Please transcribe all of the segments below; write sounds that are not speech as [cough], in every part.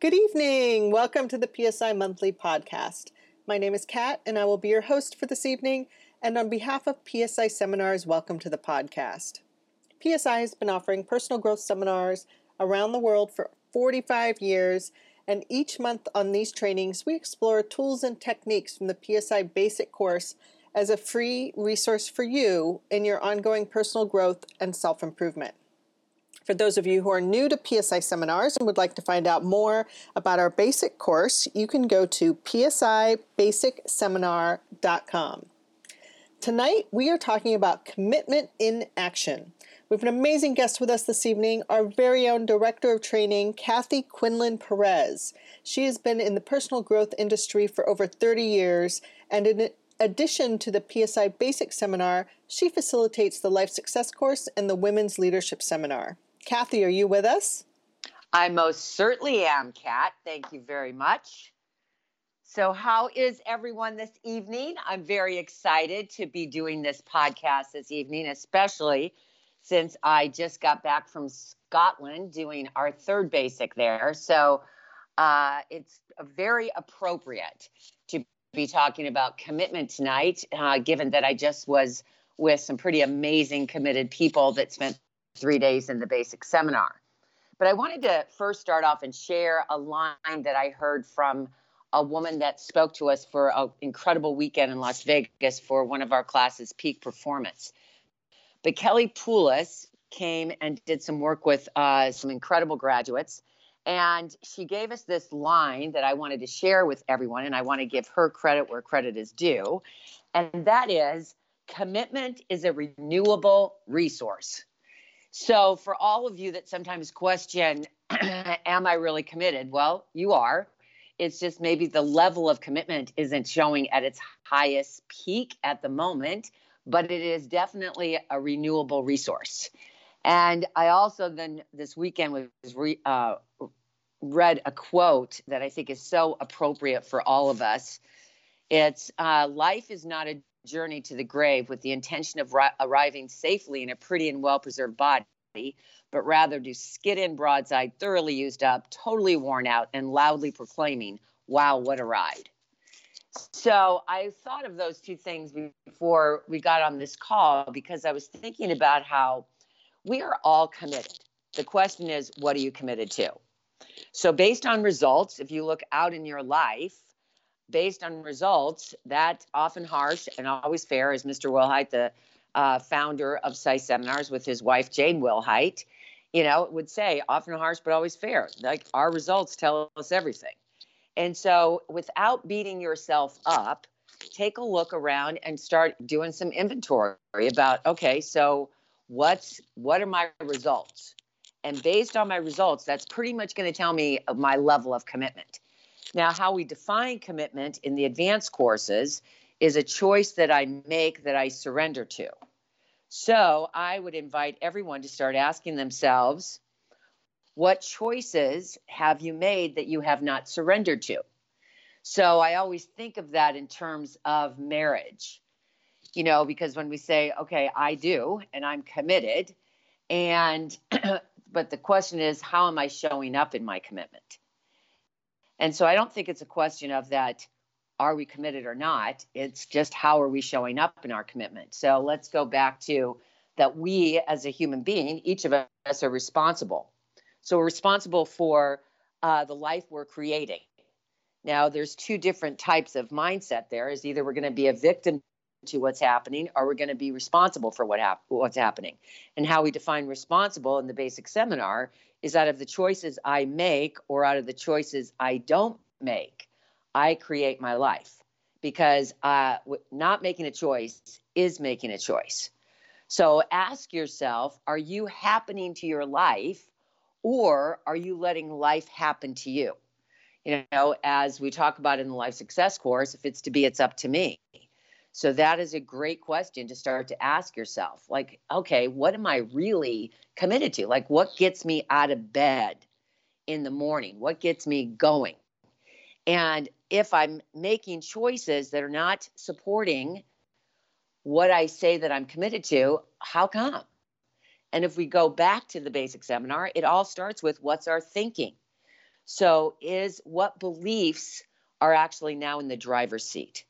Good evening. Welcome to the PSI Monthly Podcast. My name is Kat, and I will be your host for this evening. And on behalf of PSI Seminars, welcome to the podcast. PSI has been offering personal growth seminars around the world for 45 years, and each month on these trainings, we explore tools and techniques from the PSI Basic course as a free resource for you in your ongoing personal growth and self improvement. For those of you who are new to PSI seminars and would like to find out more about our basic course, you can go to psibasicseminar.com. Tonight, we are talking about commitment in action. We have an amazing guest with us this evening, our very own Director of Training, Kathy Quinlan Perez. She has been in the personal growth industry for over 30 years, and in addition to the PSI Basic Seminar, she facilitates the Life Success Course and the Women's Leadership Seminar. Kathy, are you with us? I most certainly am, Kat. Thank you very much. So, how is everyone this evening? I'm very excited to be doing this podcast this evening, especially since I just got back from Scotland doing our third basic there. So, uh, it's very appropriate to be talking about commitment tonight, uh, given that I just was with some pretty amazing, committed people that spent three days in the basic seminar. But I wanted to first start off and share a line that I heard from a woman that spoke to us for an incredible weekend in Las Vegas for one of our classes, Peak Performance. But Kelly Poulos came and did some work with uh, some incredible graduates. And she gave us this line that I wanted to share with everyone. And I want to give her credit where credit is due. And that is commitment is a renewable resource. So, for all of you that sometimes question, [clears throat] am I really committed? Well, you are. It's just maybe the level of commitment isn't showing at its highest peak at the moment, but it is definitely a renewable resource. And I also then this weekend was re, uh, read a quote that I think is so appropriate for all of us. It's uh, life is not a journey to the grave with the intention of ri- arriving safely in a pretty and well preserved body, but rather to skid in broadside, thoroughly used up, totally worn out, and loudly proclaiming, Wow, what a ride. So I thought of those two things before we got on this call because I was thinking about how we are all committed. The question is, what are you committed to? So, based on results, if you look out in your life, based on results, that often harsh and always fair, as Mr. Willhite, the uh, founder of PSI Seminars with his wife, Jane Willhite, you know, would say often harsh, but always fair. Like our results tell us everything. And so without beating yourself up, take a look around and start doing some inventory about, okay, so what's, what are my results? And based on my results, that's pretty much going to tell me my level of commitment. Now, how we define commitment in the advanced courses is a choice that I make that I surrender to. So I would invite everyone to start asking themselves, what choices have you made that you have not surrendered to? So I always think of that in terms of marriage, you know, because when we say, okay, I do, and I'm committed, and, [clears throat] but the question is, how am I showing up in my commitment? And so I don't think it's a question of that are we committed or not? It's just how are we showing up in our commitment. So let's go back to that we as a human being, each of us are responsible. So we're responsible for uh, the life we're creating. Now, there's two different types of mindset there is either we're going to be a victim to what's happening Are we're going to be responsible for what hap- what's happening. And how we define responsible in the basic seminar is out of the choices I make or out of the choices I don't make, I create my life because uh, not making a choice is making a choice. So ask yourself are you happening to your life or are you letting life happen to you? You know, as we talk about in the life success course, if it's to be, it's up to me. So that is a great question to start to ask yourself. Like, okay, what am I really committed to? Like, what gets me out of bed in the morning? What gets me going? And if I'm making choices that are not supporting what I say that I'm committed to, how come? And if we go back to the basic seminar, it all starts with what's our thinking. So, is what beliefs are actually now in the driver's seat?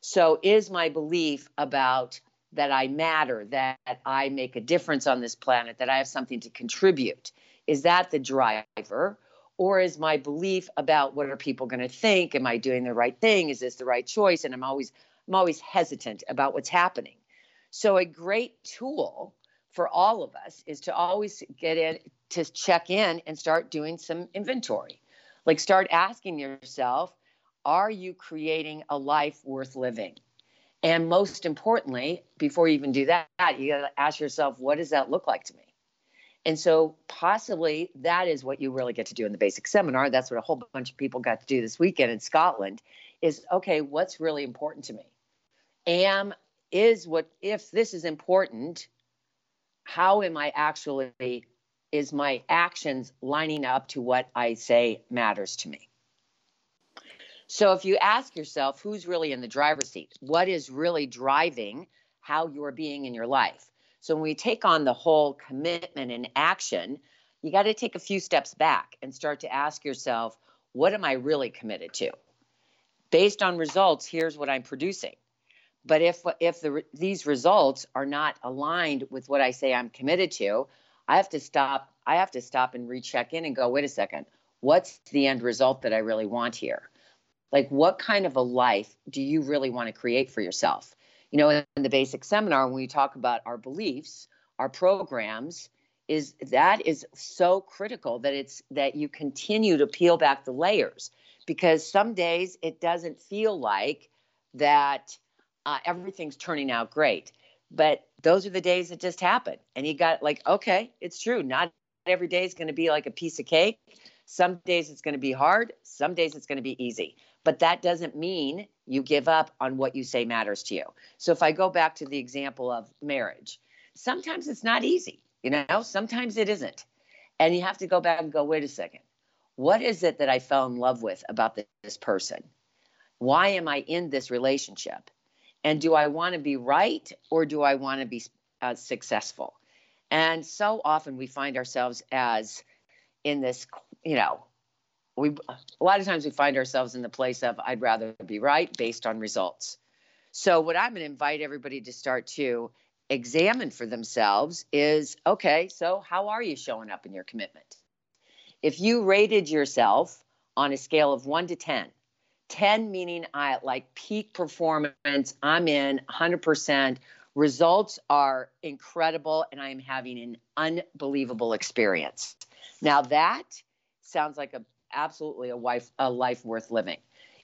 So, is my belief about that I matter, that I make a difference on this planet, that I have something to contribute, is that the driver? Or is my belief about what are people going to think? Am I doing the right thing? Is this the right choice? And I'm always I'm always hesitant about what's happening. So a great tool for all of us is to always get in to check in and start doing some inventory. Like start asking yourself, are you creating a life worth living? And most importantly, before you even do that, you got to ask yourself, what does that look like to me? And so, possibly, that is what you really get to do in the basic seminar. That's what a whole bunch of people got to do this weekend in Scotland is okay, what's really important to me? Am is what if this is important, how am I actually is my actions lining up to what I say matters to me? So if you ask yourself who's really in the driver's seat, what is really driving how you're being in your life? So when we take on the whole commitment and action, you got to take a few steps back and start to ask yourself, what am I really committed to? Based on results, here's what I'm producing. But if if the these results are not aligned with what I say I'm committed to, I have to stop. I have to stop and recheck in and go, wait a second, what's the end result that I really want here? Like, what kind of a life do you really want to create for yourself? You know, in the basic seminar, when we talk about our beliefs, our programs, is that is so critical that it's that you continue to peel back the layers because some days it doesn't feel like that uh, everything's turning out great. But those are the days that just happen. And you got like, okay, it's true. Not every day is going to be like a piece of cake. Some days it's going to be hard. Some days it's going to be easy. But that doesn't mean you give up on what you say matters to you. So if I go back to the example of marriage, sometimes it's not easy. You know, sometimes it isn't. And you have to go back and go, wait a second. What is it that I fell in love with about this person? Why am I in this relationship? And do I want to be right or do I want to be uh, successful? And so often we find ourselves as in this, you know, we a lot of times we find ourselves in the place of I'd rather be right based on results. So what I'm going to invite everybody to start to examine for themselves is okay, so how are you showing up in your commitment? If you rated yourself on a scale of 1 to 10, 10 meaning I like peak performance. I'm in 100%. Results are incredible, and I am having an unbelievable experience. Now, that sounds like a absolutely a life, a life worth living.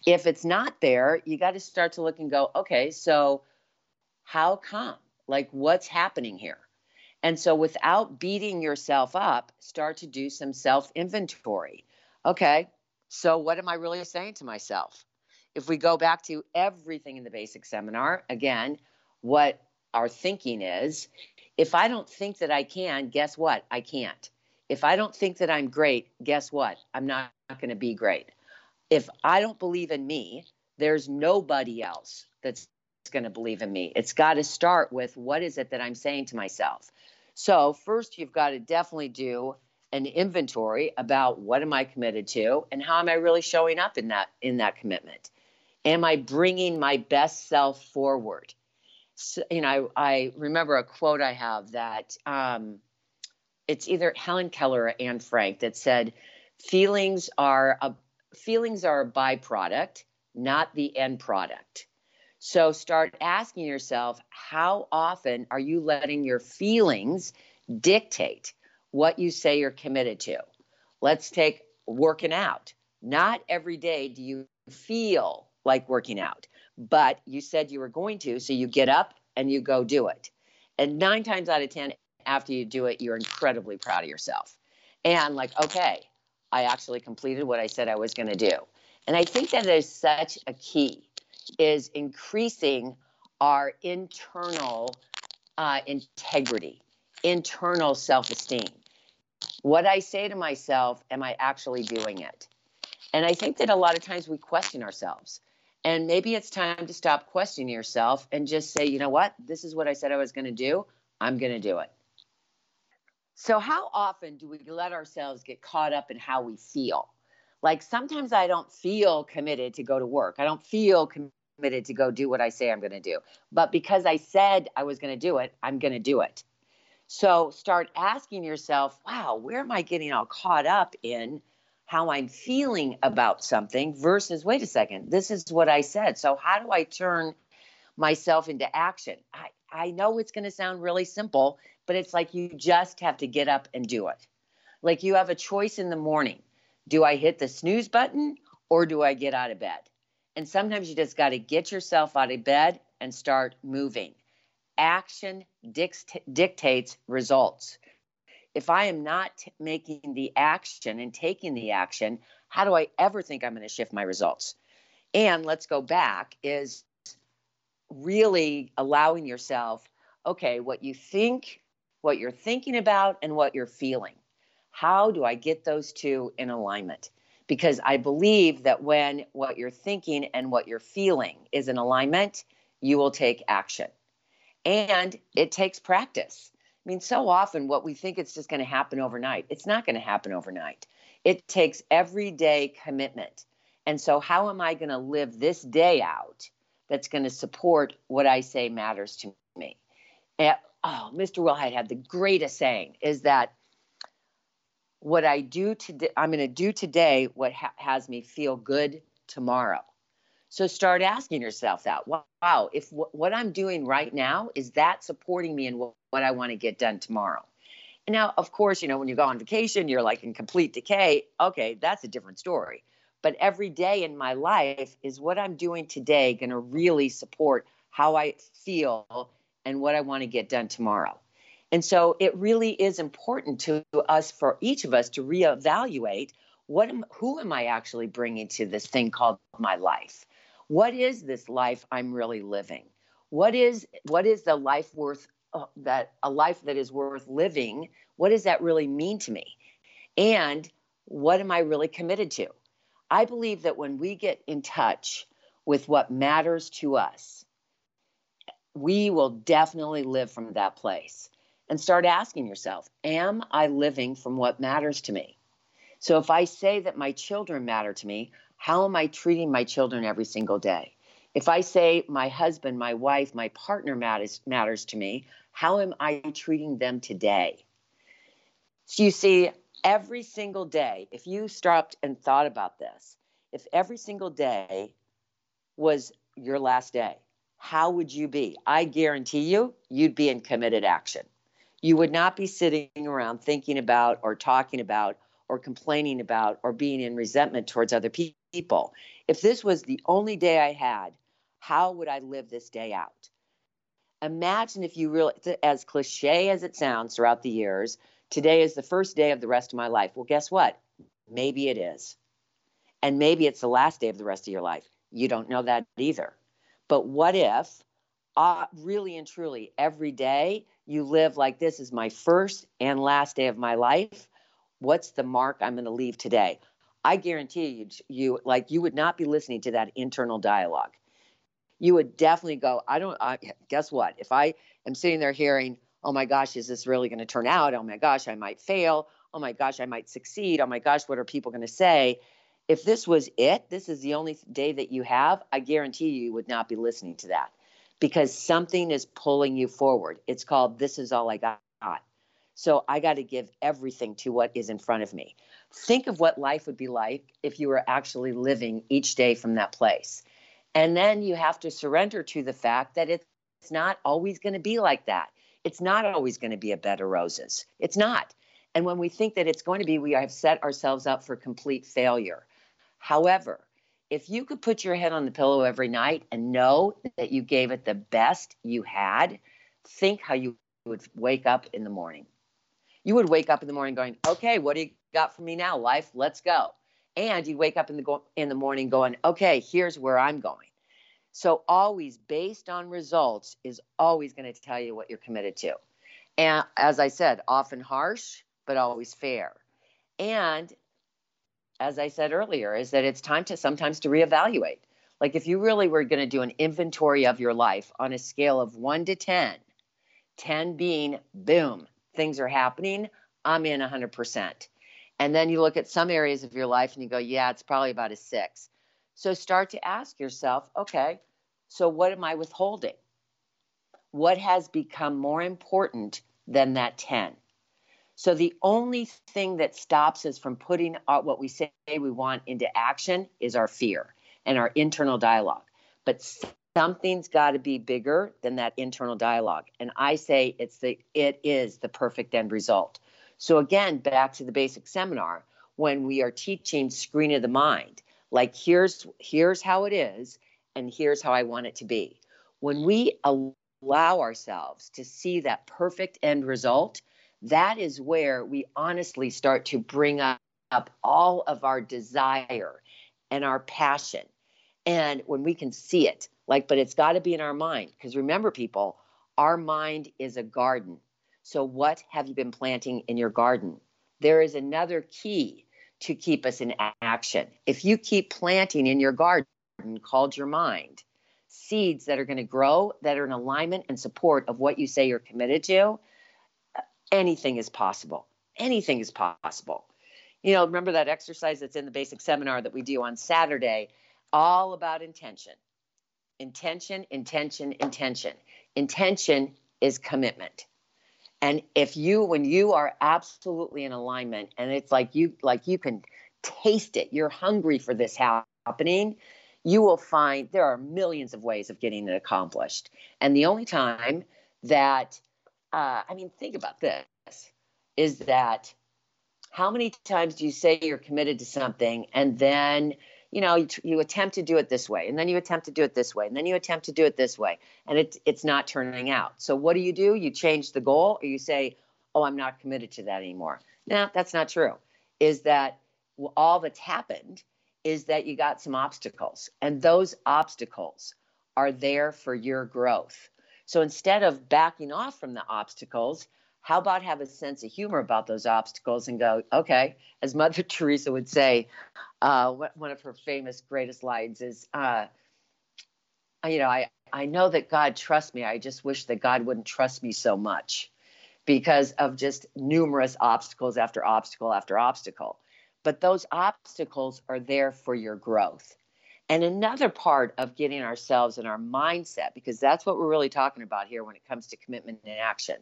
If it's not there, you got to start to look and go, okay, so how come? Like, what's happening here? And so, without beating yourself up, start to do some self inventory. Okay, so, what am I really saying to myself? If we go back to everything in the basic seminar, again, what our thinking is if I don't think that I can, guess what? I can't. If I don't think that I'm great, guess what? I'm not, going to be great. If I don't believe in me, there's nobody else that's going to believe in me. It's got to start with what is it that I'm saying to myself? So, first, you've got to definitely do an inventory about what am I committed to and how am I really showing up in that in that commitment. Am I bringing my best self forward? So, you know, I, I, remember a quote I have that um, it's either Helen Keller or Anne Frank that said, "Feelings are a feelings are a byproduct, not the end product." So start asking yourself, how often are you letting your feelings dictate what you say you're committed to. Let's take working out. Not every day do you feel like working out, but you said you were going to, so you get up and you go do it. And nine times out of 10, after you do it, you're incredibly proud of yourself. And like, okay, I actually completed what I said I was going to do. And I think that is such a key is increasing our internal uh, integrity, internal self-esteem what I say to myself, am I actually doing it? And I think that a lot of times we question ourselves. And maybe it's time to stop questioning yourself and just say, you know what? This is what I said I was going to do. I'm going to do it. So, how often do we let ourselves get caught up in how we feel? Like sometimes I don't feel committed to go to work. I don't feel committed to go do what I say I'm going to do. But because I said I was going to do it, I'm going to do it. So start asking yourself, wow, where am I getting all caught up in how I'm feeling about something versus, wait a second, this is what I said. So how do I turn myself into action? I, I know it's going to sound really simple, but it's like you just have to get up and do it. Like you have a choice in the morning. Do I hit the snooze button or do I get out of bed? And sometimes you just got to get yourself out of bed and start moving action dictates results. If I am not making the action and taking the action, how do I ever think I'm going to shift my results? And let's go back is really allowing yourself, okay, what you think, what you're thinking about, and what you're feeling. How do I get those two in alignment? Because I believe that when what you're thinking and what you're feeling is in alignment, you will take action and it takes practice. I mean, so often what we think it's just going to happen overnight, it's not going to happen overnight. It takes everyday commitment. And so, how am I going to live this day out that's going to support what I say matters to me? Oh, Mr. Willhite had the greatest saying is that what I do today, I'm going to do today what ha- has me feel good tomorrow. So start asking yourself that. Wow, if w- what I'm doing right now is that supporting me in w- what I want to get done tomorrow. And now, of course, you know, when you go on vacation, you're like in complete decay. Okay, that's a different story. But every day in my life is what I'm doing today going to really support how I feel and what I want to get done tomorrow. And so it really is important to us, for each of us, to reevaluate what am, who am I actually bringing to this thing called my life? what is this life I'm really living? What is what is the life worth uh, that a life that is worth living? What does that really mean to me? And what am I really committed to? I believe that when we get in touch with what matters to us, we will definitely live from that place and start asking yourself, am I living from what matters to me? So if I say that my children matter to me, how am I treating my children every single day? If I say my husband, my wife, my partner matters, matters to me, how am I treating them today? So you see, every single day, if you stopped and thought about this, if every single day was your last day, how would you be? I guarantee you, you'd be in committed action. You would not be sitting around thinking about or talking about or complaining about or being in resentment towards other people. If this was the only day I had, how would I live this day out? Imagine if you really, as cliche as it sounds throughout the years, today is the first day of the rest of my life. Well, guess what? Maybe it is. And maybe it's the last day of the rest of your life. You don't know that either. But what if, uh, really and truly, every day you live like this is my first and last day of my life? what's the mark I'm going to leave today? I guarantee you, you like you would not be listening to that internal dialogue. You would definitely go, I don't. Guess what? If I am sitting there hearing, oh my gosh, is this really going to turn out? Oh my gosh, I might fail. Oh my gosh, I might succeed. Oh my gosh, what are people going to say? If this was it, this is the only day that you have. I guarantee you, you would not be listening to that because something is pulling you forward. It's called "This is all I got." So I got to give everything to what is in front of me. Think of what life would be like if you were actually living each day from that place. And then you have to surrender to the fact that it's not always going to be like that. It's not always going to be a bed of roses. It's not. And when we think that it's going to be, we have set ourselves up for complete failure. However, if you could put your head on the pillow every night and know that you gave it the best you had, think how you would wake up in the morning you would wake up in the morning going, okay, what do you got for me now, life? Let's go. And you wake up in the go- in the morning going, okay, here's where I'm going. So always based on results is always going to tell you what you're committed to. And as I said, often harsh, but always fair. And as I said earlier, is that it's time to sometimes to reevaluate. Like if you really were going to do an inventory of your life on a scale of 1 to 10, 10 being boom, things are happening, I'm in 100%. And then you look at some areas of your life and you go, yeah, it's probably about a six. So start to ask yourself, okay, so what am I withholding? What has become more important than that 10? So the only thing that stops us from putting our, what we say we want into action is our fear and our internal dialogue. But something's got to be bigger than that internal dialogue. And I say it's the it is the perfect end result. So again, back to the basic seminar, when we are teaching screen of the mind, like here's here's how it is and here's how I want it to be. When we allow ourselves to see that perfect end result, that is where we honestly start to bring up, up all of our desire and our passion. And when we can see it, like, but it's got to be in our mind. Because remember, people, our mind is a garden. So, what have you been planting in your garden? There is another key to keep us in action. If you keep planting in your garden called your mind, seeds that are going to grow, that are in alignment and support of what you say you're committed to, anything is possible. Anything is possible. You know, remember that exercise that's in the basic seminar that we do on Saturday, all about intention intention, intention, intention. Intention is commitment. And if you, when you are absolutely in alignment and it's like you, like you can taste it, you're hungry for this happening, you will find there are millions of ways of getting it accomplished. And the only time that, uh, I mean, think about this is that how many times do you say you're committed to something and then you know you, you, attempt to do it this way and then you attempt to do it this way and then you attempt to do it this way and it, it's not turning out. So what do you do? You change the goal or you say oh i'm not committed to that anymore. No that's not true. Is that all that's happened is that you got some obstacles and those obstacles are there for your growth so instead of backing off from the obstacles how about have a sense of humor about those obstacles and go, okay, as Mother [laughs] Teresa would say, uh, one of her famous greatest lines is, uh, you know, I, I know that God trusts me. I just wish that God wouldn't trust me so much because of just numerous obstacles after obstacle after obstacle. But those obstacles are there for your growth. And another part of getting ourselves and our mindset, because that's what we're really talking about here when it comes to commitment and action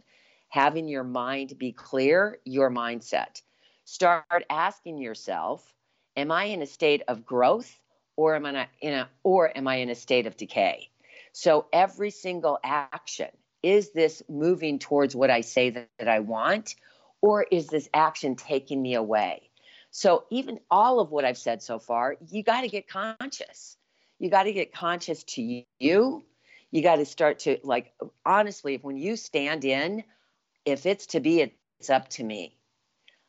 having your mind be clear, your mindset. Start asking yourself, am I in a state of growth or am I in a or am I in a state of decay? So every single action, is this moving towards what I say that, that I want or is this action taking me away? So even all of what I've said so far, you got to get conscious. You got to get conscious to you. You got to start to like honestly, when you stand in if it's to be, it's up to me.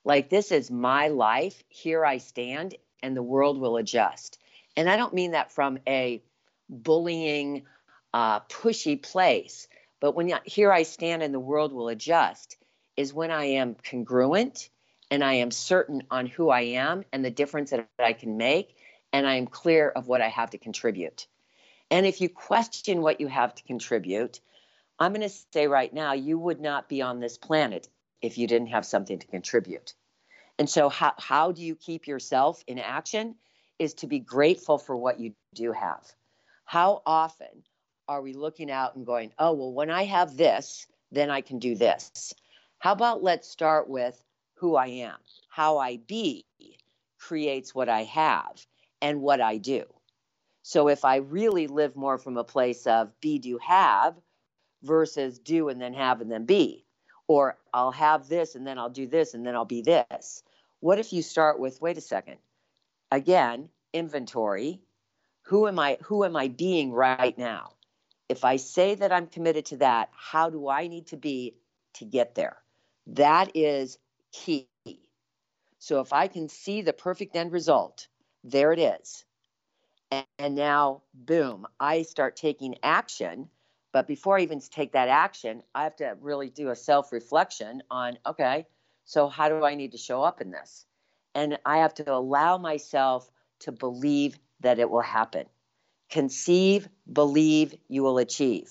Like, this is my life. Here I stand, and the world will adjust. And I don't mean that from a bullying, uh, pushy place, but when you, here I stand and the world will adjust is when I am congruent and I am certain on who I am and the difference that I can make, and I am clear of what I have to contribute. And if you question what you have to contribute, I'm going to say right now, you would not be on this planet if you didn't have something to contribute. And so, how, how do you keep yourself in action? Is to be grateful for what you do have. How often are we looking out and going, oh, well, when I have this, then I can do this? How about let's start with who I am? How I be creates what I have and what I do. So if I really live more from a place of be, do, have, versus do and then have and then be. Or I'll have this and then I'll do this and then I'll be this. What if you start with wait a second. Again, inventory. Who am I who am I being right now? If I say that I'm committed to that, how do I need to be to get there? That is key. So if I can see the perfect end result, there it is. And, and now, boom, I start taking action but before I even take that action, I have to really do a self reflection on okay, so how do I need to show up in this? And I have to allow myself to believe that it will happen. Conceive, believe, you will achieve.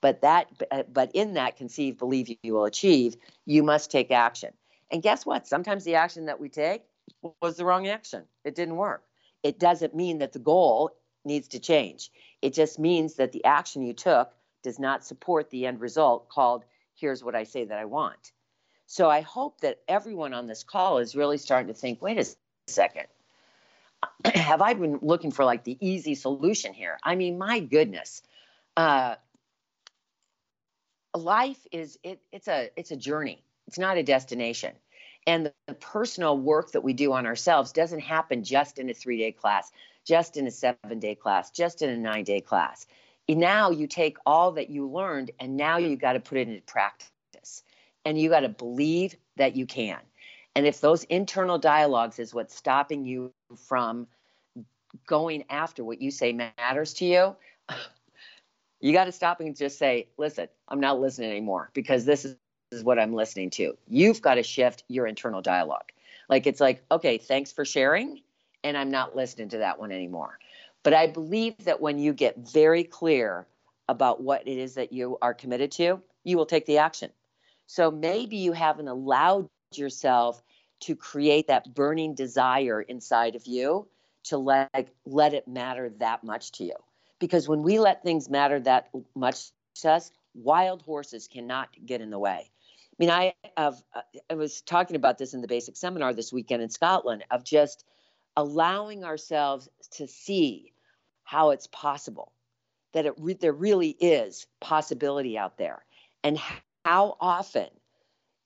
But that but in that conceive, believe you will achieve, you must take action. And guess what? Sometimes the action that we take was the wrong action. It didn't work. It doesn't mean that the goal needs to change. It just means that the action you took does not support the end result called here's what I say that I want. So I hope that everyone on this call is really starting to think wait a second. [clears throat] Have I been looking for like the easy solution here? I mean, my goodness. Uh, life is it, it's a it's a journey. It's not a destination. And the, the personal work that we do on ourselves doesn't happen just in a 3-day class, just in a 7-day class, just in a 9-day class. Now you take all that you learned and now you got to put it into practice. And you got to believe that you can. And if those internal dialogues is what's stopping you from going after what you say matters to you, [laughs] you got to stop and just say, listen, I'm not listening anymore because this is, is what I'm listening to. You've got to shift your internal dialogue. Like it's like, okay, thanks for sharing. And I'm not listening to that one anymore. But I believe that when you get very clear about what it is that you are committed to, you will take the action. So maybe you haven't allowed yourself to create that burning desire inside of you to let let it matter that much to you because when we let things matter that much to us, wild horses cannot get in the way. I mean, I have, I was talking about this in the basic seminar this weekend in Scotland of just allowing ourselves to see how it's possible that it re- there really is possibility out there and how often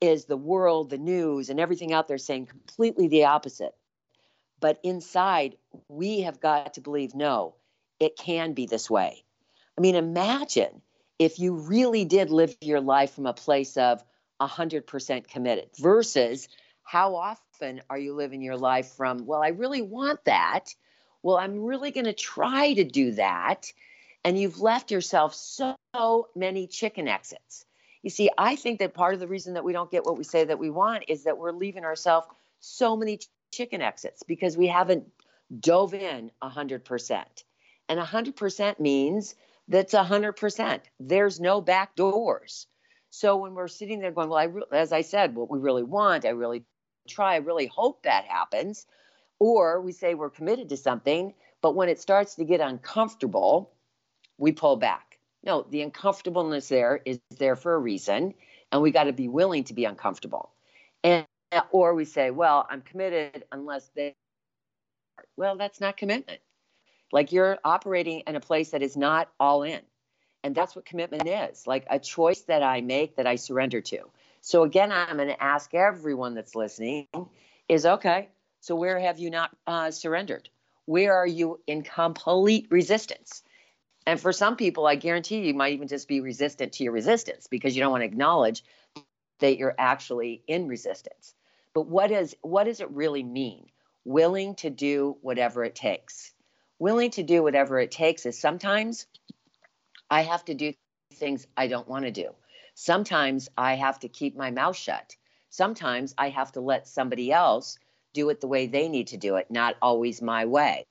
is the world the news and everything out there saying completely the opposite but inside we have got to believe no it can be this way. I mean, imagine if you really did live your life from a place of 100% committed versus how often are you living your life from, well, I really want that. Well, I'm really going to try to do that. And you've left yourself so many chicken exits. You see, I think that part of the reason that we don't get what we say that we want is that we're leaving ourselves so many chicken exits because we haven't dove in 100%. And 100% means that's 100%. There's no back doors. So when we're sitting there going, well, I re- as I said, what we really want, I really try, I really hope that happens. Or we say we're committed to something, but when it starts to get uncomfortable, we pull back. No, the uncomfortableness there is there for a reason, and we got to be willing to be uncomfortable. And or we say, well, I'm committed unless they. Well, that's not commitment. Like you're operating in a place that is not all in. And that's what commitment is like a choice that I make that I surrender to. So, again, I'm going to ask everyone that's listening is okay, so where have you not uh, surrendered? Where are you in complete resistance? And for some people, I guarantee you might even just be resistant to your resistance because you don't want to acknowledge that you're actually in resistance. But what is what does it really mean? Willing to do whatever it takes willing to do whatever it takes is sometimes I have to do things I don't want to do. Sometimes I have to keep my mouth shut. Sometimes I have to let somebody else do it the way they need to do it, not always my way.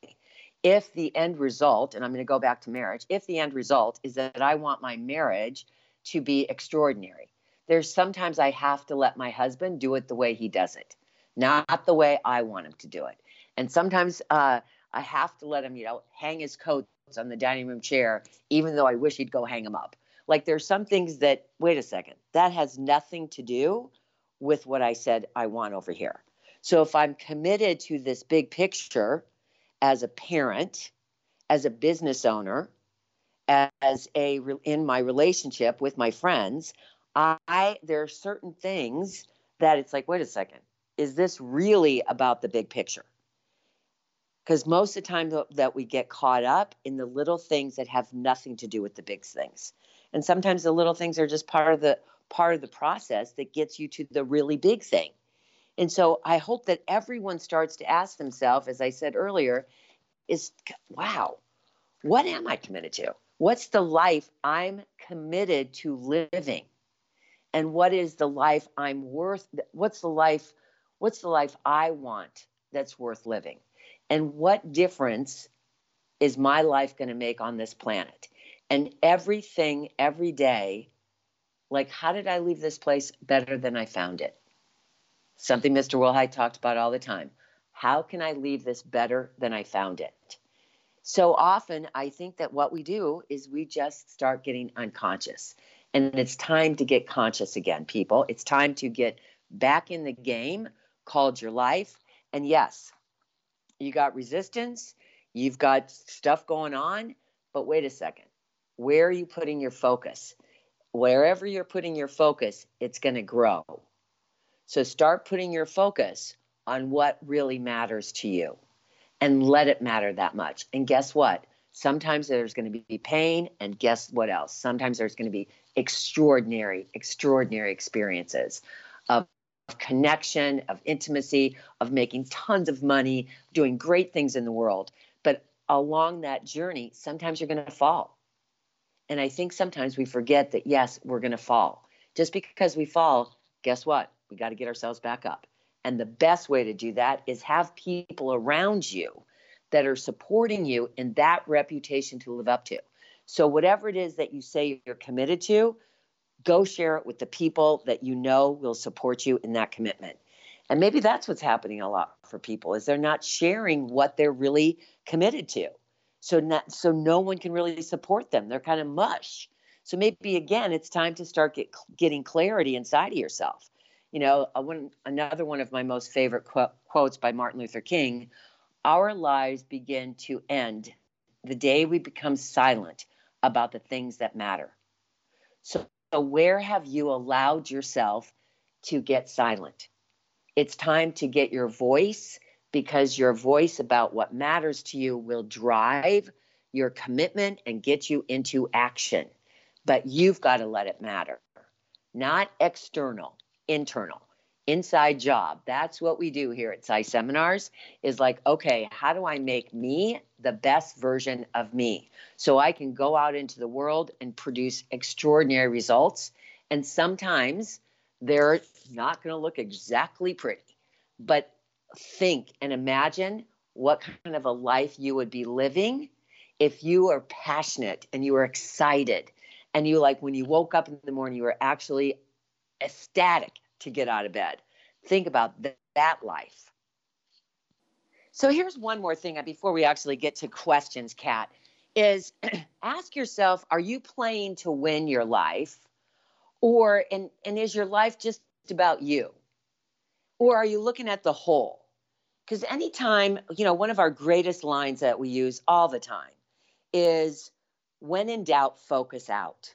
If the end result, and I'm going to go back to marriage, if the end result is that I want my marriage to be extraordinary, there's sometimes I have to let my husband do it the way he does it, not the way I want him to do it. And sometimes uh, I have to let him, you know, hang his coats on the dining room chair, even though I wish he'd go hang them up. Like there's some things that, wait a second, that has nothing to do with what I said I want over here. So if I'm committed to this big picture as a parent, as a business owner, as a in my relationship with my friends, I there are certain things that it's like, wait a second, is this really about the big picture? Because most of the time that we get caught up in the little things that have nothing to do with the big things. And sometimes the little things are just part of the part of the process that gets you to the really big thing. And so i hope that everyone starts to ask themselves as i said earlier is wow what am i committed to? What's the life i'm committed to living? And what is the life i'm worth what's the life what's the life i want that's worth living and what difference is my life going to make on this planet? And everything, every day, like, how did I leave this place better than I found it? something Mr. Willhite talked about all the time. How can I leave this better than I found it? So often, I think that what we do is we just start getting unconscious. And it's time to get conscious again, people. It's time to get back in the game called your life. And yes, you got resistance, you've got stuff going on, but wait a second. Where are you putting your focus? Wherever you're putting your focus, it's going to grow. So start putting your focus on what really matters to you and let it matter that much. And guess what? Sometimes there's going to be pain, and guess what else? Sometimes there's going to be extraordinary, extraordinary experiences of connection, of intimacy, of making tons of money, doing great things in the world. But along that journey, sometimes you're going to fall. And I think sometimes we forget that, yes, we're going to fall. Just because we fall, guess what? We got to get ourselves back up. And the best way to do that is have people around you that are supporting you in that reputation to live up to. So, whatever it is that you say you're committed to, go share it with the people that you know will support you in that commitment. And maybe that's what's happening a lot for people is they're not sharing what they're really committed to. So not so no one can really support them. They're kind of mush. So maybe again it's time to start get, getting clarity inside of yourself. You know, one, another one of my most favorite quote, quotes by Martin Luther King Our lives begin to end the day we become silent about the things that matter. So, so where have you allowed yourself to get silent? It's time to get your voice because your voice about what matters to you will drive your commitment and get you into action. But you've got to let it matter, not external internal inside job. That's what we do here at PSI seminars is like okay how do i make me the best version of me? So i can go out into the world and produce extraordinary results. And sometimes they're not going to look exactly pretty. But think and imagine what kind of a life you would be living if you are passionate and you are excited. And you like when you woke up in the morning you were actually ecstatic to get out of bed. Think about th- that life. So here's one more thing uh, before we actually get to questions, Kat, is [clears throat] ask yourself, are you playing to win your life? Or and, and is your life just about you? Or are you looking at the whole? Because anytime, you know, one of our greatest lines that we use all the time is when in doubt, focus out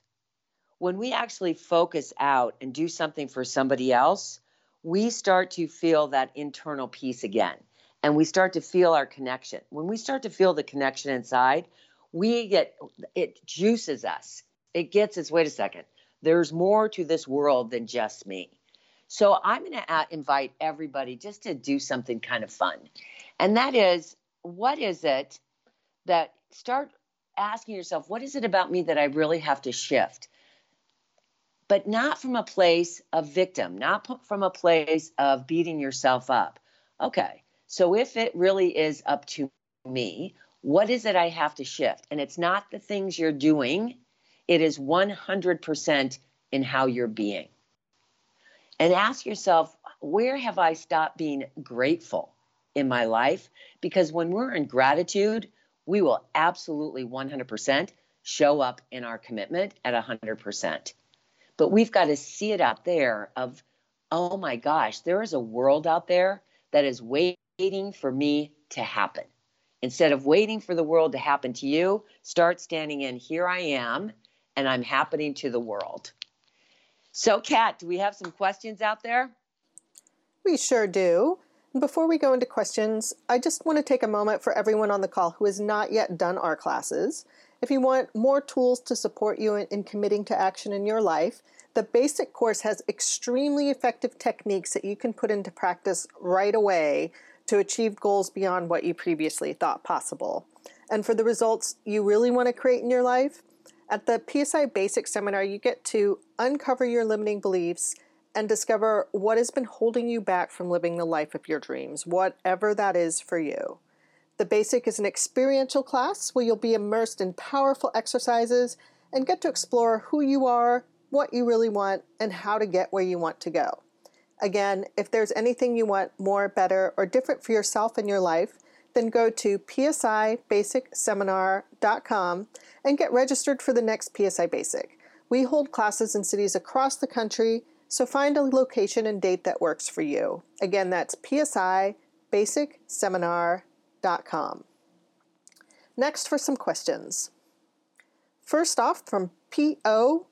when we actually focus out and do something for somebody else, we start to feel that internal peace again and we start to feel our connection. When we start to feel the connection inside, we get it juices us. It gets us, wait a second, there's more to this world than just me. So I'm going to invite everybody just to do something kind of fun. And that is, what is it that start asking yourself, what is it about me that I really have to shift? But not from a place of victim, not from a place of beating yourself up. Okay, so if it really is up to me, what is it I have to shift? And it's not the things you're doing, it is 100% in how you're being. And ask yourself, where have I stopped being grateful in my life? Because when we're in gratitude, we will absolutely 100% show up in our commitment at 100%. But we've got to see it out there of, oh my gosh, there is a world out there that is waiting for me to happen. Instead of waiting for the world to happen to you, start standing in, here I am, and I'm happening to the world. So, Kat, do we have some questions out there? We sure do. Before we go into questions, I just want to take a moment for everyone on the call who has not yet done our classes if you want more tools to support you in, in, committing to action in your life, the basic course has extremely effective techniques that you can put into practice right away to achieve goals beyond what you previously thought possible. And for the results you really want to create in your life, at the PSI Basic Seminar, you get to uncover your limiting beliefs and discover what has been holding you back from living the life of your dreams, whatever that is for you. The Basic is an experiential class where you'll be immersed in powerful exercises and get to explore who you are, what you really want, and how to get where you want to go. Again, if there's anything you want more, better, or different for yourself and your life, then go to psibasicseminar.com and get registered for the next PSI Basic. We hold classes in cities across the country, so find a location and date that works for you. Again, that's psibasicseminar.com. Next for some questions. First off, from P.O.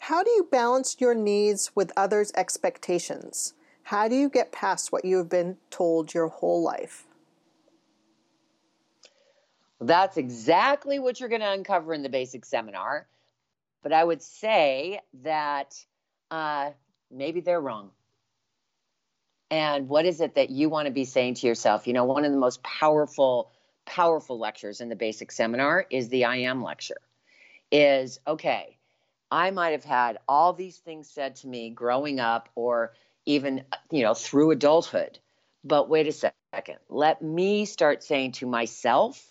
How do you balance your needs with others' expectations? How do you get past what you have been told your whole life? That's exactly what you're going to uncover in the basic seminar. But I would say that uh, maybe they're wrong. And what is it that you want to be saying to yourself? You know, one of the most powerful, powerful lectures in the basic seminar is the I am lecture. Is okay, I might have had all these things said to me growing up or even, you know, through adulthood. But wait a second. Let me start saying to myself,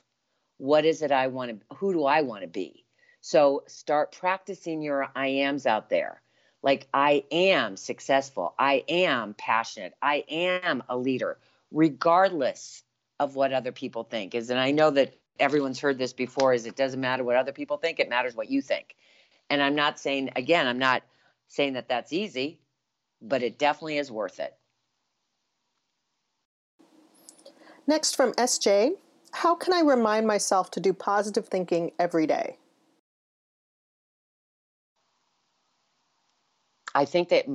what is it I want to, who do I want to be? So start practicing your I ams out there. Like, I am successful. I am passionate. I am a leader, regardless of what other people think. Is, and I know that everyone's heard this before, is it doesn't matter what other people think, it matters what you think. And I'm not saying, again, I'm not saying that that's easy, but it definitely is worth it. Next from SJ How can I remind myself to do positive thinking every day? I think that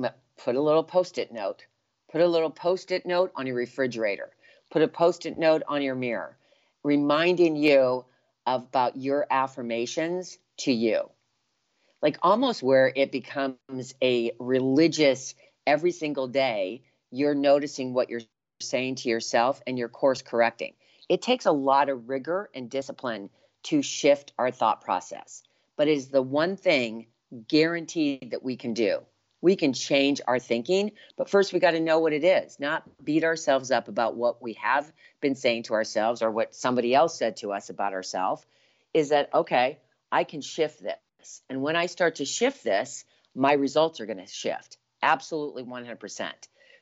put a little post it note, put a little post it note on your refrigerator, put a post it note on your mirror, reminding you about your affirmations to you. Like almost where it becomes a religious every single day you're noticing what you're saying to yourself and you're course correcting. It takes a lot of rigor and discipline to shift our thought process but it is the one thing guaranteed that we can do we can change our thinking but first we got to know what it is not beat ourselves up about what we have been saying to ourselves or what somebody else said to us about ourselves is that okay i can shift this. And when I start to shift this, my results are going to shift. Absolutely 100%.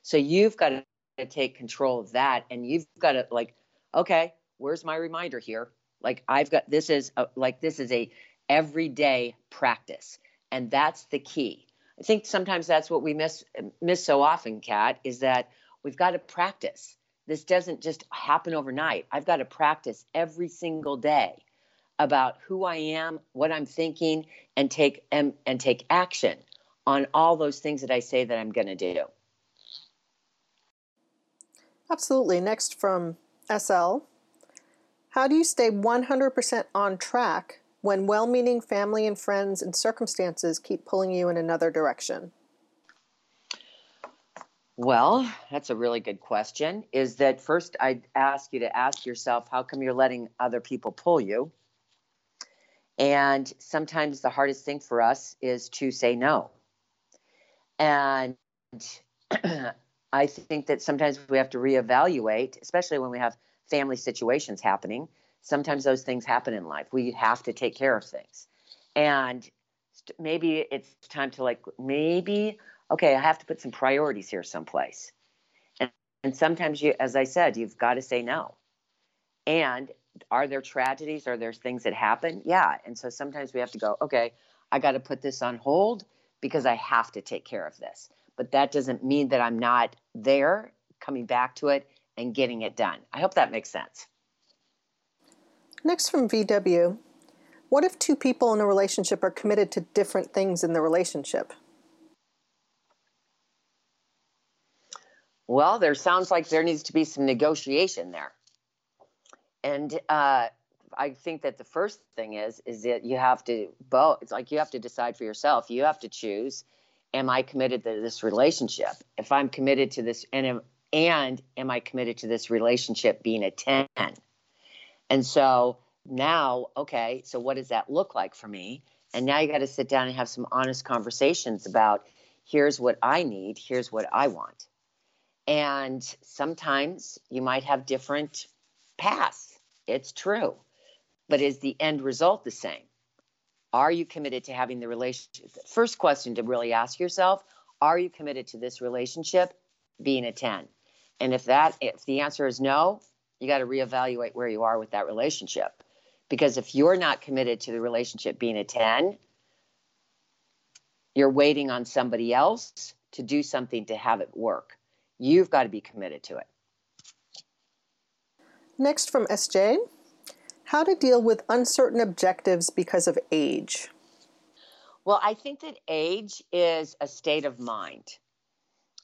So you've got to take control of that and you've got to like okay, where's my reminder here? Like I've got this is a, like this is a everyday practice. And that's the key. I think sometimes that's what we miss miss so often, Kat, is that we've got to practice. This doesn't just happen overnight. I've got to practice every single day about who I am, what I'm thinking, and take and, and take action on all those things that I say that I'm going to do. Absolutely. Next from SL. How do you stay 100% on track when well meaning family and friends and circumstances keep pulling you in another direction? Well, that's a really good question. Is that first I'd ask you to ask yourself, how come you're letting other people pull you? And sometimes the hardest thing for us is to say no. And [clears throat] I think that sometimes we have to reevaluate, especially when we have family situations happening. Sometimes those things happen in life. We have to take care of things. And maybe it's time to like, maybe, okay, I have to put some priorities here someplace. And, and sometimes you, as I said, you've got to say no. And are there tragedies? Are there things that happen? Yeah. And so sometimes we have to go, okay, I got to put this on hold because I have to take care of this. But that doesn't mean that I'm not there, coming back to it and getting it done. I hope that makes sense. Next from VW What if two people in a relationship are committed to different things in the relationship? Well, there sounds like there needs to be some negotiation there and uh, I think that the first thing is is that you have to both. It's like you have to decide for yourself. You have to choose: Am I committed to this relationship? If I'm committed to this, and am, and am I committed to this relationship being a ten? And so now, okay, so what does that look like for me? And now you got to sit down and have some honest conversations about here's what I need, here's what I want. And sometimes you might have different paths it's true. But is the end result the same? Are you committed to having the relationship? First question to really ask yourself Are you committed to this relationship being a 10? And if that if the answer is no, you got to reevaluate where you are with that relationship. Because if you're not committed to the relationship being a 10, you're waiting on somebody else to do something to have it work. You've got to be committed to it. Next from SJ How to deal with uncertain objectives because of age. Well, I think that age is a state of mind.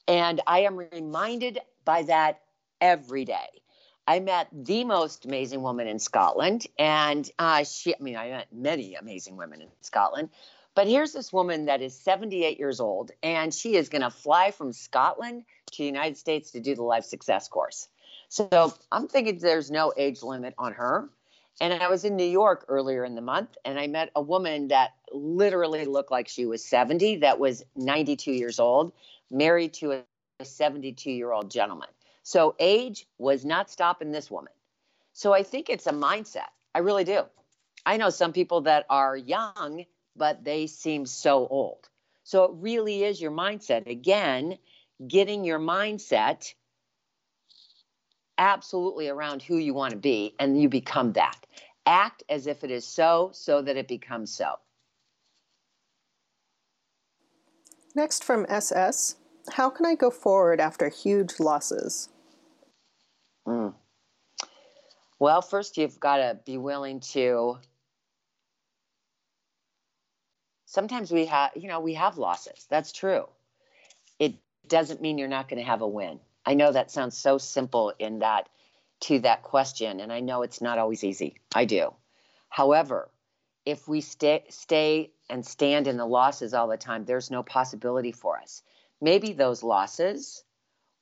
And I am reminded by that every day. I met the most amazing woman in Scotland, and uh, she, I mean, I met many amazing women in Scotland, but here's this woman that is 78 years old, and she is going to fly from Scotland to the United States to do the Life Success course. So I'm thinking there's no age limit on her. And I was in New York earlier in the month, and I met a woman that literally looked like she was 70, that was 92 years old, married to a 72 year old gentleman. So age was not stopping this woman. So I think it's a mindset. I really do. I know some people that are young, but they seem so old. So it really is your mindset. Again, getting your mindset absolutely around who you want to be, and you become that. Act as if it is so, so that it becomes so. Next from SS How can I go forward after huge losses? Mm. Well, first, you've got to be willing to. Sometimes we have, you know, we have losses. That's true. It doesn't mean you're not going to have a win. I know that sounds so simple in that to that question, and I know it's not always easy. I do. However, if we stay stay and stand in the losses all the time, there's no possibility for us. Maybe those losses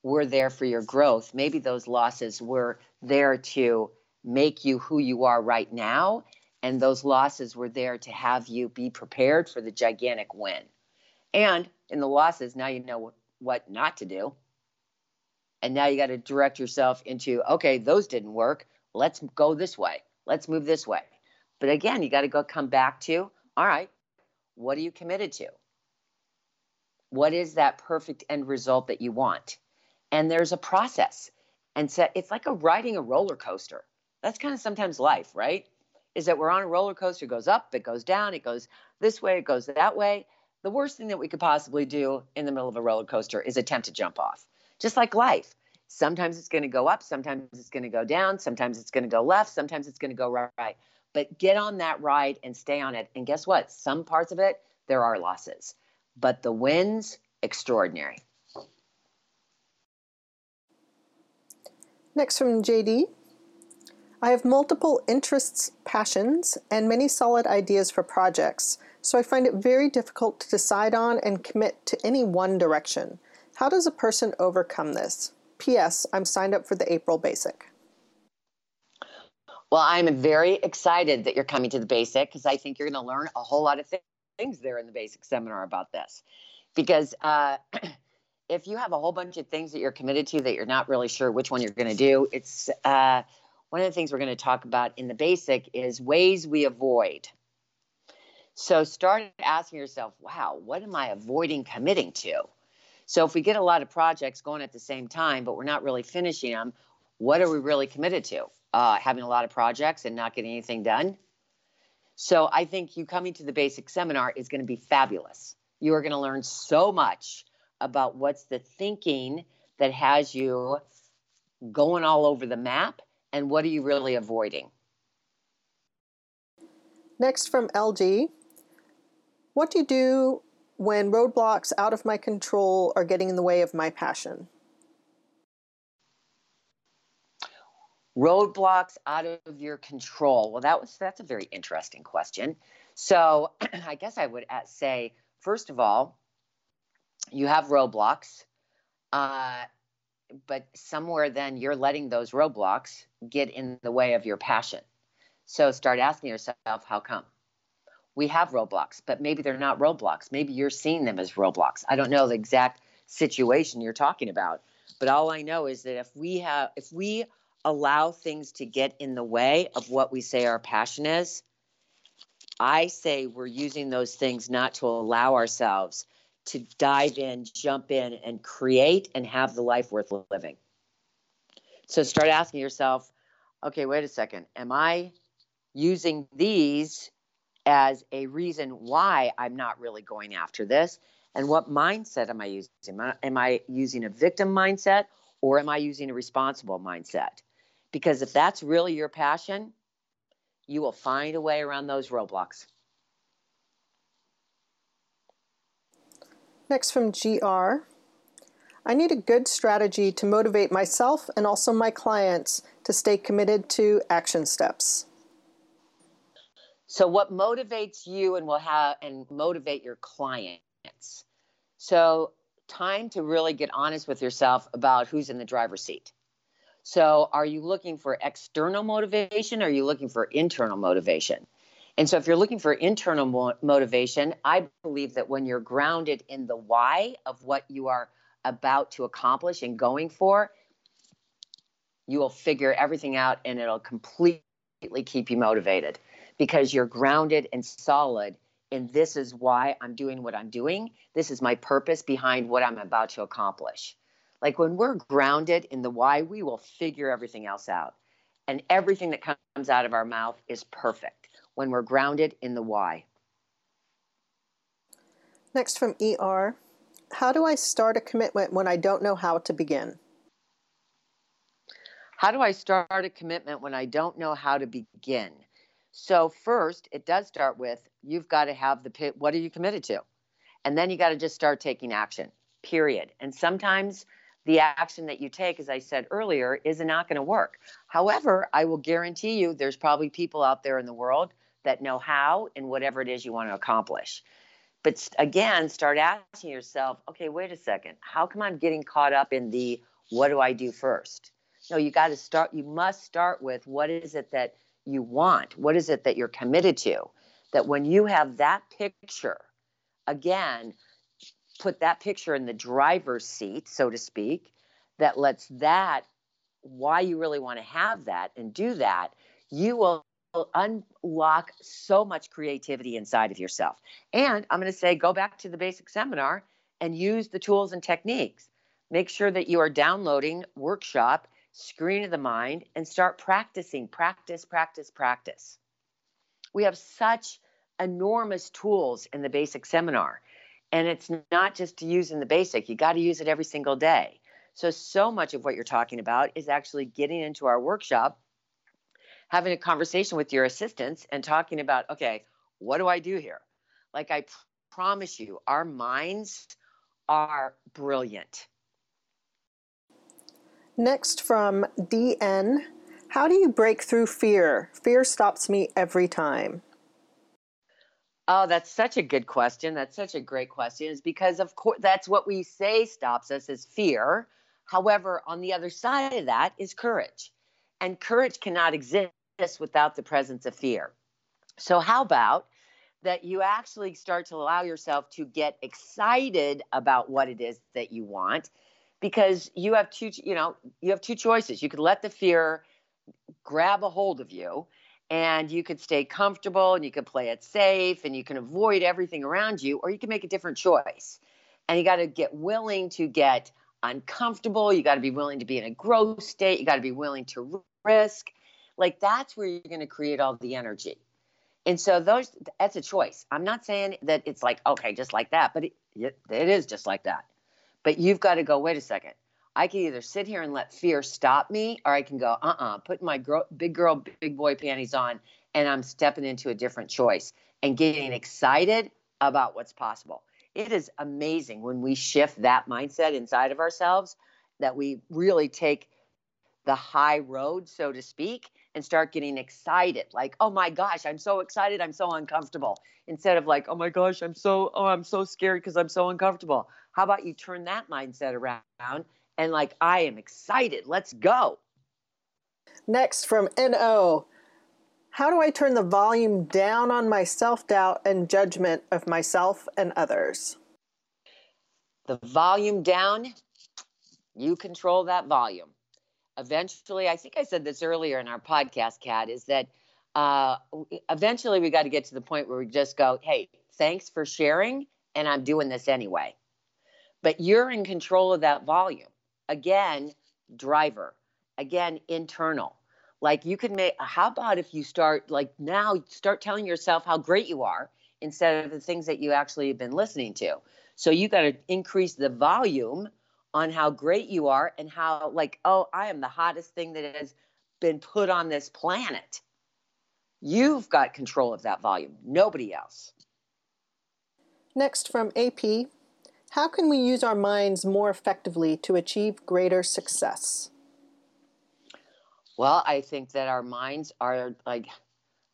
were there for your growth. Maybe those losses were there to make you who you are right now. And those losses were there to have you be prepared for the gigantic win. And in the losses, now you know what not to do. And now you got to direct yourself into, okay, those didn't work. Let's go this way. Let's move this way. But again, you got to go come back to, all right, what are you committed to? What is that perfect end result that you want? And there's a process. And so it's like a riding a roller coaster. That's kind of sometimes life, right? Is that we're on a roller coaster, it goes up, it goes down, it goes this way, it goes that way. The worst thing that we could possibly do in the middle of a roller coaster is attempt to jump off just like life. Sometimes it's going to go up, sometimes it's going to go down, sometimes it's going to go left, sometimes it's going to go right. But get on that ride and stay on it. And guess what? Some parts of it, there are losses, but the wins, extraordinary. Next from JD. I have multiple interests, passions, and many solid ideas for projects, so I find it very difficult to decide on and commit to any one direction. How does a person overcome this? P.S. I'm signed up for the April Basic. Well, I'm very excited that you're coming to the Basic because I think you're going to learn a whole lot of things there in the Basic seminar about this. Because uh, [clears throat] if you have a whole bunch of things that you're committed to that you're not really sure which one you're going to do, it's uh, one of the things we're going to talk about in the Basic is ways we avoid. So start asking yourself, wow, what am I avoiding committing to? So if we get a lot of projects going at the same time, but we're not really finishing them, what are we really committed to? Uh, having a lot of projects and not getting anything done? So I think you coming to the basic seminar is going to be fabulous. You are going to learn so much about what's the thinking that has you going all over the map and what are you really avoiding. Next from LG, what do you do when roadblocks out of my control are getting in the way of my passion? Roadblocks out of your control. Well, that was that's a very interesting question. So, [clears throat] I guess I would say first of all, you have roadblocks, uh, but somewhere then you're letting those roadblocks get in the way of your passion. So start asking yourself, how come? we have roadblocks, but maybe they're not roadblocks. Maybe you're seeing them as roadblocks. I don't know the exact situation you're talking about, but all I know is that if we have if we allow things to get in the way of what we say our passion is, I say we're using those things not to allow ourselves to dive in, jump in, and create and have the life worth living. So start asking yourself, okay, wait a second. Am I using these as a reason why I'm not really going after this? And what mindset am I using? Am I using a victim mindset or am I using a responsible mindset? Because if that's really your passion, you will find a way around those roadblocks. Next from GR. I need a good strategy to motivate myself and also my clients to stay committed to action steps. So what motivates you and will have and motivate your clients. So time to really get honest with yourself about who's in the driver's seat. So are you looking for external motivation or are you looking for internal motivation? And so, if you're looking for internal mo- motivation, I believe that when you're grounded in the why of what you are about to accomplish and going for, you will figure everything out and it'll completely keep you motivated because you're grounded and solid and this is why I'm doing what I'm doing. This is my purpose behind what I'm about to accomplish. Like when we're grounded in the why, we will figure everything else out. And everything that comes out of our mouth is perfect when we're grounded in the why. Next from ER How do I start a commitment when I don't know how to begin? How do I start a commitment when I don't know how to begin? So, first, it does start with you've got to have the pit. What are you committed to? And then you got to just start taking action, period. And sometimes the action that you take, as I said earlier, is not going to work. However, I will guarantee you there's probably people out there in the world that know how and whatever it is you want to accomplish. But again, start asking yourself, okay, wait a second. How come I'm getting caught up in the what do I do first? No, you got to start, you must start with what is it that you want? What is it that you're committed to? That when you have that picture, again, put that picture in the driver's seat, so to speak, that lets that, why you really want to have that and do that, you will unlock so much creativity inside of yourself. And I'm going to say go back to the basic seminar and use the tools and techniques. Make sure that you are downloading workshop, screen of the mind, and start practicing. Practice, practice, practice. We have such enormous tools in the basic seminar. And it's not just to use in the basic, you got to use it every single day. So, so much of what you're talking about is actually getting into our workshop having a conversation with your assistants and talking about, okay, what do I do here? Like I promise you, our minds are brilliant. Next from DN How do you break through fear? Fear stops me every time. Oh, that's such a good question. That's such a great question. Is because of course that's what we say stops us is fear. However, on the other side of that is courage. And courage cannot exist without the presence of fear. So, how about that you actually start to allow yourself to get excited about what it is that you want? Because you have two, you know, you have two choices. You could let the fear grab a hold of you and you could stay comfortable and you could play it safe and you can avoid everything around you, or you can make a different choice. And you got to get willing to get uncomfortable. You got to be willing to be in a growth state. You got to be willing to risk. Like that's where you're going to create all the energy. And so those that's a choice. I'm not saying that it's like okay, just like that, but it, it is just like that. But you've got to go. Wait a second. I can either sit here and let fear stop me, or I can go, uh uh-uh, uh, put my girl, big girl, big boy panties on, and I'm stepping into a different choice and getting excited about what's possible. It is amazing when we shift that mindset inside of ourselves that we really take the high road, so to speak, and start getting excited like oh my gosh i'm so excited i'm so uncomfortable instead of like oh my gosh i'm so oh i'm so scared because i'm so uncomfortable how about you turn that mindset around and like i am excited. Let's go. Next from no how do i turn the volume down on my self-doubt and judgment of myself and others? The volume down you control that volume. Eventually, I think I said this earlier in our podcast, Kat, is that uh, eventually we got to get to the point where we just go, hey, thanks for sharing and I'm doing this anyway. But you're in control of that volume. Again, driver. Again, internal. Like you can make, how about if you start, like now, start telling yourself how great you are instead of the things that you actually have been listening to. So you got to increase the volume on how great you are and how, like, oh, I am the hottest thing that has been put on this planet. You've got control of that volume, nobody else. Next from AP How can we use our minds more effectively to achieve greater success? Well, I think that our minds are like,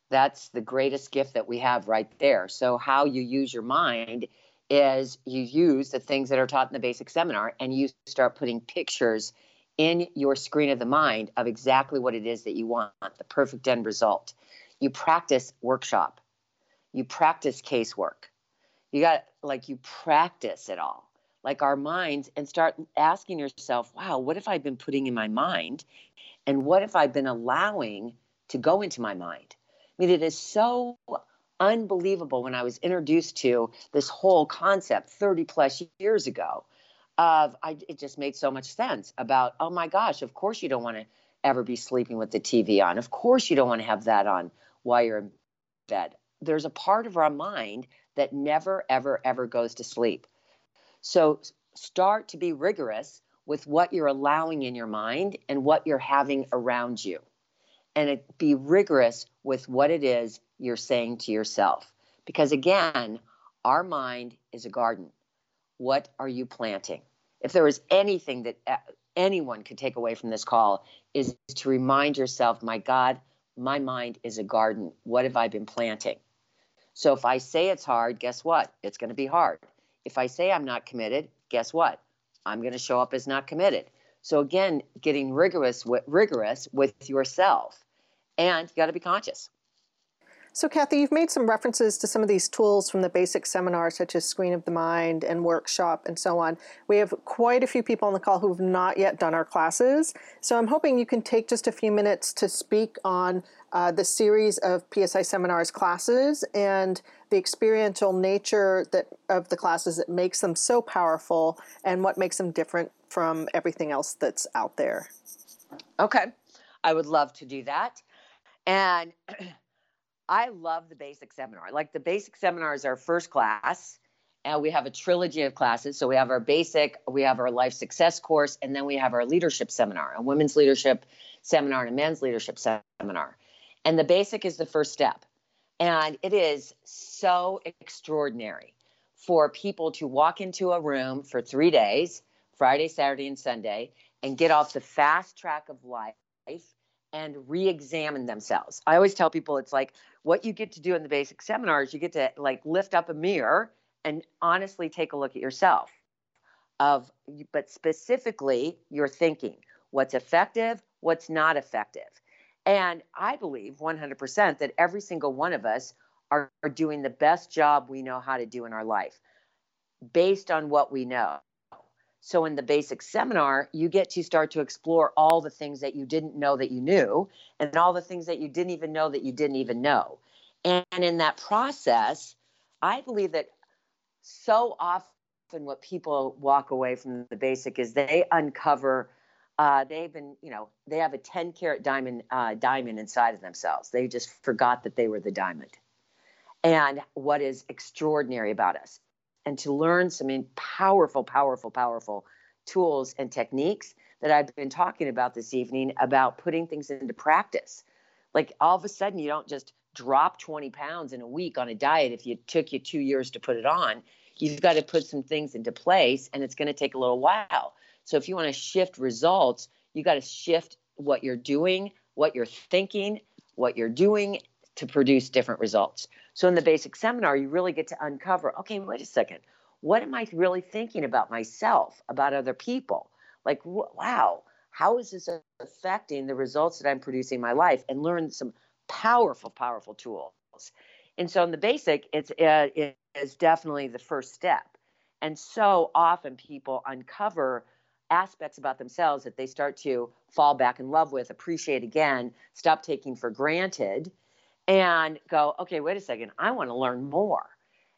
that's the greatest gift that we have right there. So, how you use your mind is you use the things that are taught in the basic seminar and you start putting pictures in your screen of the mind of exactly what it is that you want, the perfect end result. You practice workshop, you practice casework. You got like you practice it all, like our minds, and start asking yourself, wow, what have I been putting in my mind? And what have I been allowing to go into my mind? I mean, it is so unbelievable when I was introduced to this whole concept 30 plus years ago of I, it just made so much sense about oh my gosh of course you don't want to ever be sleeping with the tv on of course you don't want to have that on while you're in bed there's a part of our mind that never ever ever goes to sleep so start to be rigorous with what you're allowing in your mind and what you're having around you and be rigorous with what it is you're saying to yourself because again our mind is a garden what are you planting? If there was anything that uh, anyone could take away from this call is to remind yourself, my God, my mind is a garden. What have I been planting? So if I say it's hard, guess what? It's going to be hard. If I say I'm not committed, guess what? I'm going to show up as not committed. So again, getting rigorous with, rigorous with yourself, and you got to be conscious. So, Kathy, you've made some references to some of these tools from the basic seminar, such as Screen of the Mind and Workshop and so on. We have quite a few people on the call who have not yet done our classes. So, I'm hoping you can take just a few minutes to speak on uh, the series of PSI seminars classes and the experiential nature that of the classes that makes them so powerful and what makes them different from everything else that's out there. Okay, I would love to do that. And [clears throat] I love the basic seminar. Like the basic seminar is our first class, and we have a trilogy of classes. So we have our basic, we have our life success course, and then we have our leadership seminar, a women's leadership seminar, and a men's leadership seminar. And the basic is the first step. And it is so extraordinary for people to walk into a room for three days Friday, Saturday, and Sunday and get off the fast track of life and re examine themselves. I always tell people it's like what you get to do in the basic seminars, you get to like lift up a mirror and honestly take a look at yourself of but specifically your thinking what's effective what's not effective and i believe 100% that every single one of us are, are doing the best job we know how to do in our life based on what we know so in the basic seminar you get to start to explore all the things that you didn't know that you knew and all the things that you didn't even know that you didn't even know and in that process, I believe that so often what people walk away from the basic is they uncover uh, they've been, you know, they have a 10 carat diamond uh, diamond inside of themselves. They just forgot that they were the diamond. And what is extraordinary about us, and to learn some powerful, powerful, powerful tools and techniques that I've been talking about this evening about putting things into practice. Like all of a sudden, you don't just drop 20 pounds in a week on a diet if it took you two years to put it on. You've got to put some things into place and it's going to take a little while. So if you want to shift results, you got to shift what you're doing, what you're thinking, what you're doing to produce different results. So in the basic seminar, you really get to uncover okay, wait a second. What am I really thinking about myself, about other people? Like, wow, how is this affecting the results that I'm producing in my life? And learn some powerful, powerful tools. And so in the basic, it's uh, it is definitely the first step. And so often people uncover aspects about themselves that they start to fall back in love with, appreciate again, stop taking for granted, and go, okay, wait a second, I want to learn more.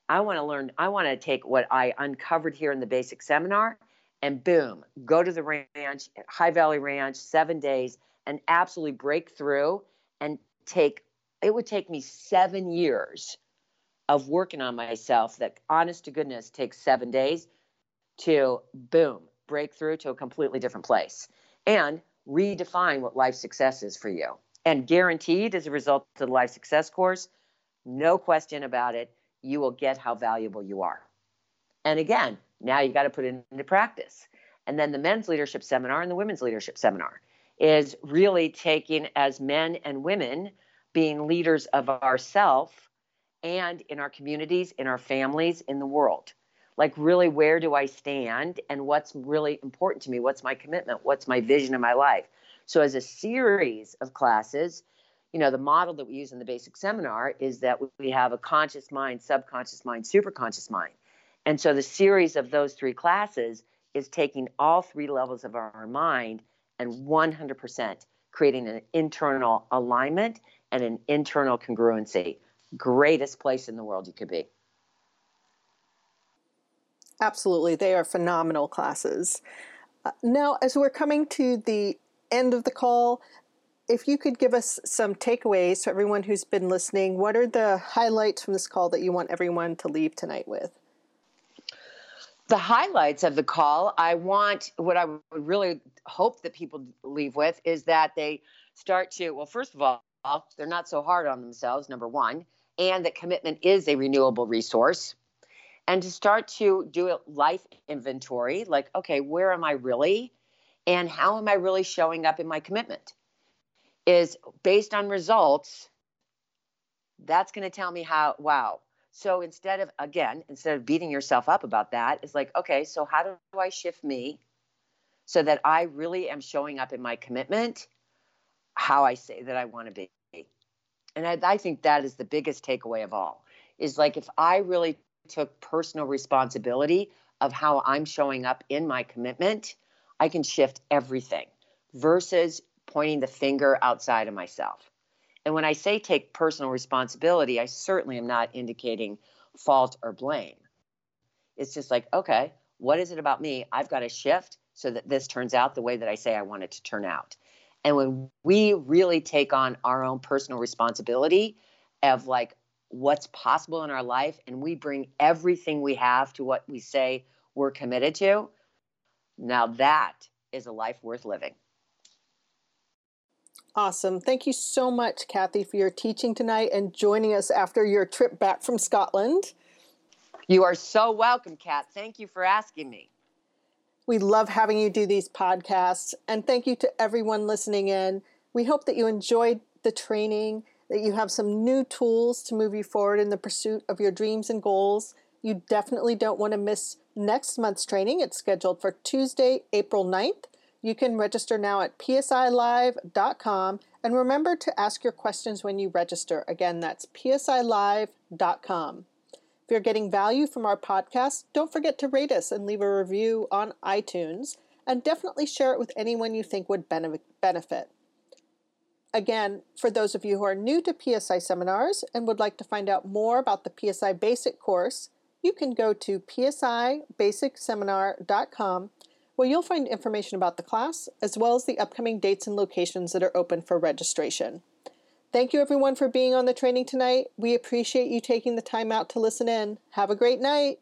I want to learn, I want to take what I uncovered here in the basic seminar and boom, go to the ranch, High Valley Ranch, seven days, and absolutely break through and take, it would take me seven years of working on myself that honest to goodness takes seven days to boom, break through to a completely different place and redefine what life success is for you. And guaranteed as a result of the life success course, no question about it, you will get how valuable you are. And again, now you got to put it into practice. And then the men's leadership seminar and the women's leadership seminar is really taking as men and women being leaders of ourself and in our communities, in our families, in the world. Like, really, where do I stand and what's really important to me? What's my commitment? What's my vision of my life? So, as a series of classes, you know, the model that we use in the basic seminar is that we have a conscious mind, subconscious mind, superconscious mind. And so the series of those three classes is taking all three levels of our mind and 100% creating an internal alignment and an internal congruency. Greatest place in the world you could be. Absolutely. They are phenomenal classes. Uh, now, as we're coming to the end of the call, if you could give us some takeaways for everyone who's been listening, what are the highlights from this call that you want everyone to leave tonight with? The highlights of the call, I want what I would really hope that people leave with is that they start to, well, first of all, they're not so hard on themselves, number one, and that commitment is a renewable resource. And to start to do a life inventory like okay where am i really and how am i really showing up in my commitment? Is based on results that's going to tell me how wow. So instead of again instead of beating yourself up about that it's like okay so how do i shift me so that i really am showing up in my commitment how i say that i want to be? And I, I think that is the biggest takeaway of all is like if i really took personal responsibility of how I'm showing up in my commitment, I can shift everything versus pointing the finger outside of myself. And when I say take personal responsibility, I certainly am not indicating fault or blame. It's just like, okay, what is it about me? I've got to shift so that this turns out the way that I say I want it to turn out. And when we really take on our own personal responsibility of like, what's possible in our life and we bring everything we have to what we say we're committed to, now that is a life worth living. Awesome. Thank you so much, Kathy, for your teaching tonight and joining us after your trip back from Scotland. You are so welcome, Kat. Thank you for asking me. We love having you do these podcasts, and thank you to everyone listening in. We hope that you enjoyed the training that you have some new tools to move you forward in the pursuit of your dreams and goals. You definitely don't want to miss next month's training. It's scheduled for Tuesday, April 9th. You can register now at psilive.com and remember to ask your questions when you register. Again, that's psilive.com. If you're getting value from our podcast, don't forget to rate us and leave a review on iTunes, and definitely share it with anyone you think would benefit. Again, for those of you who are new to PSI seminars and would like to find out more about the PSI Basic course, you can go to psibasicseminar.com where you'll find information about the class as well as the upcoming dates and locations that are open for registration. Thank you everyone for being on the training tonight. We appreciate you taking the time out to listen in. Have a great night.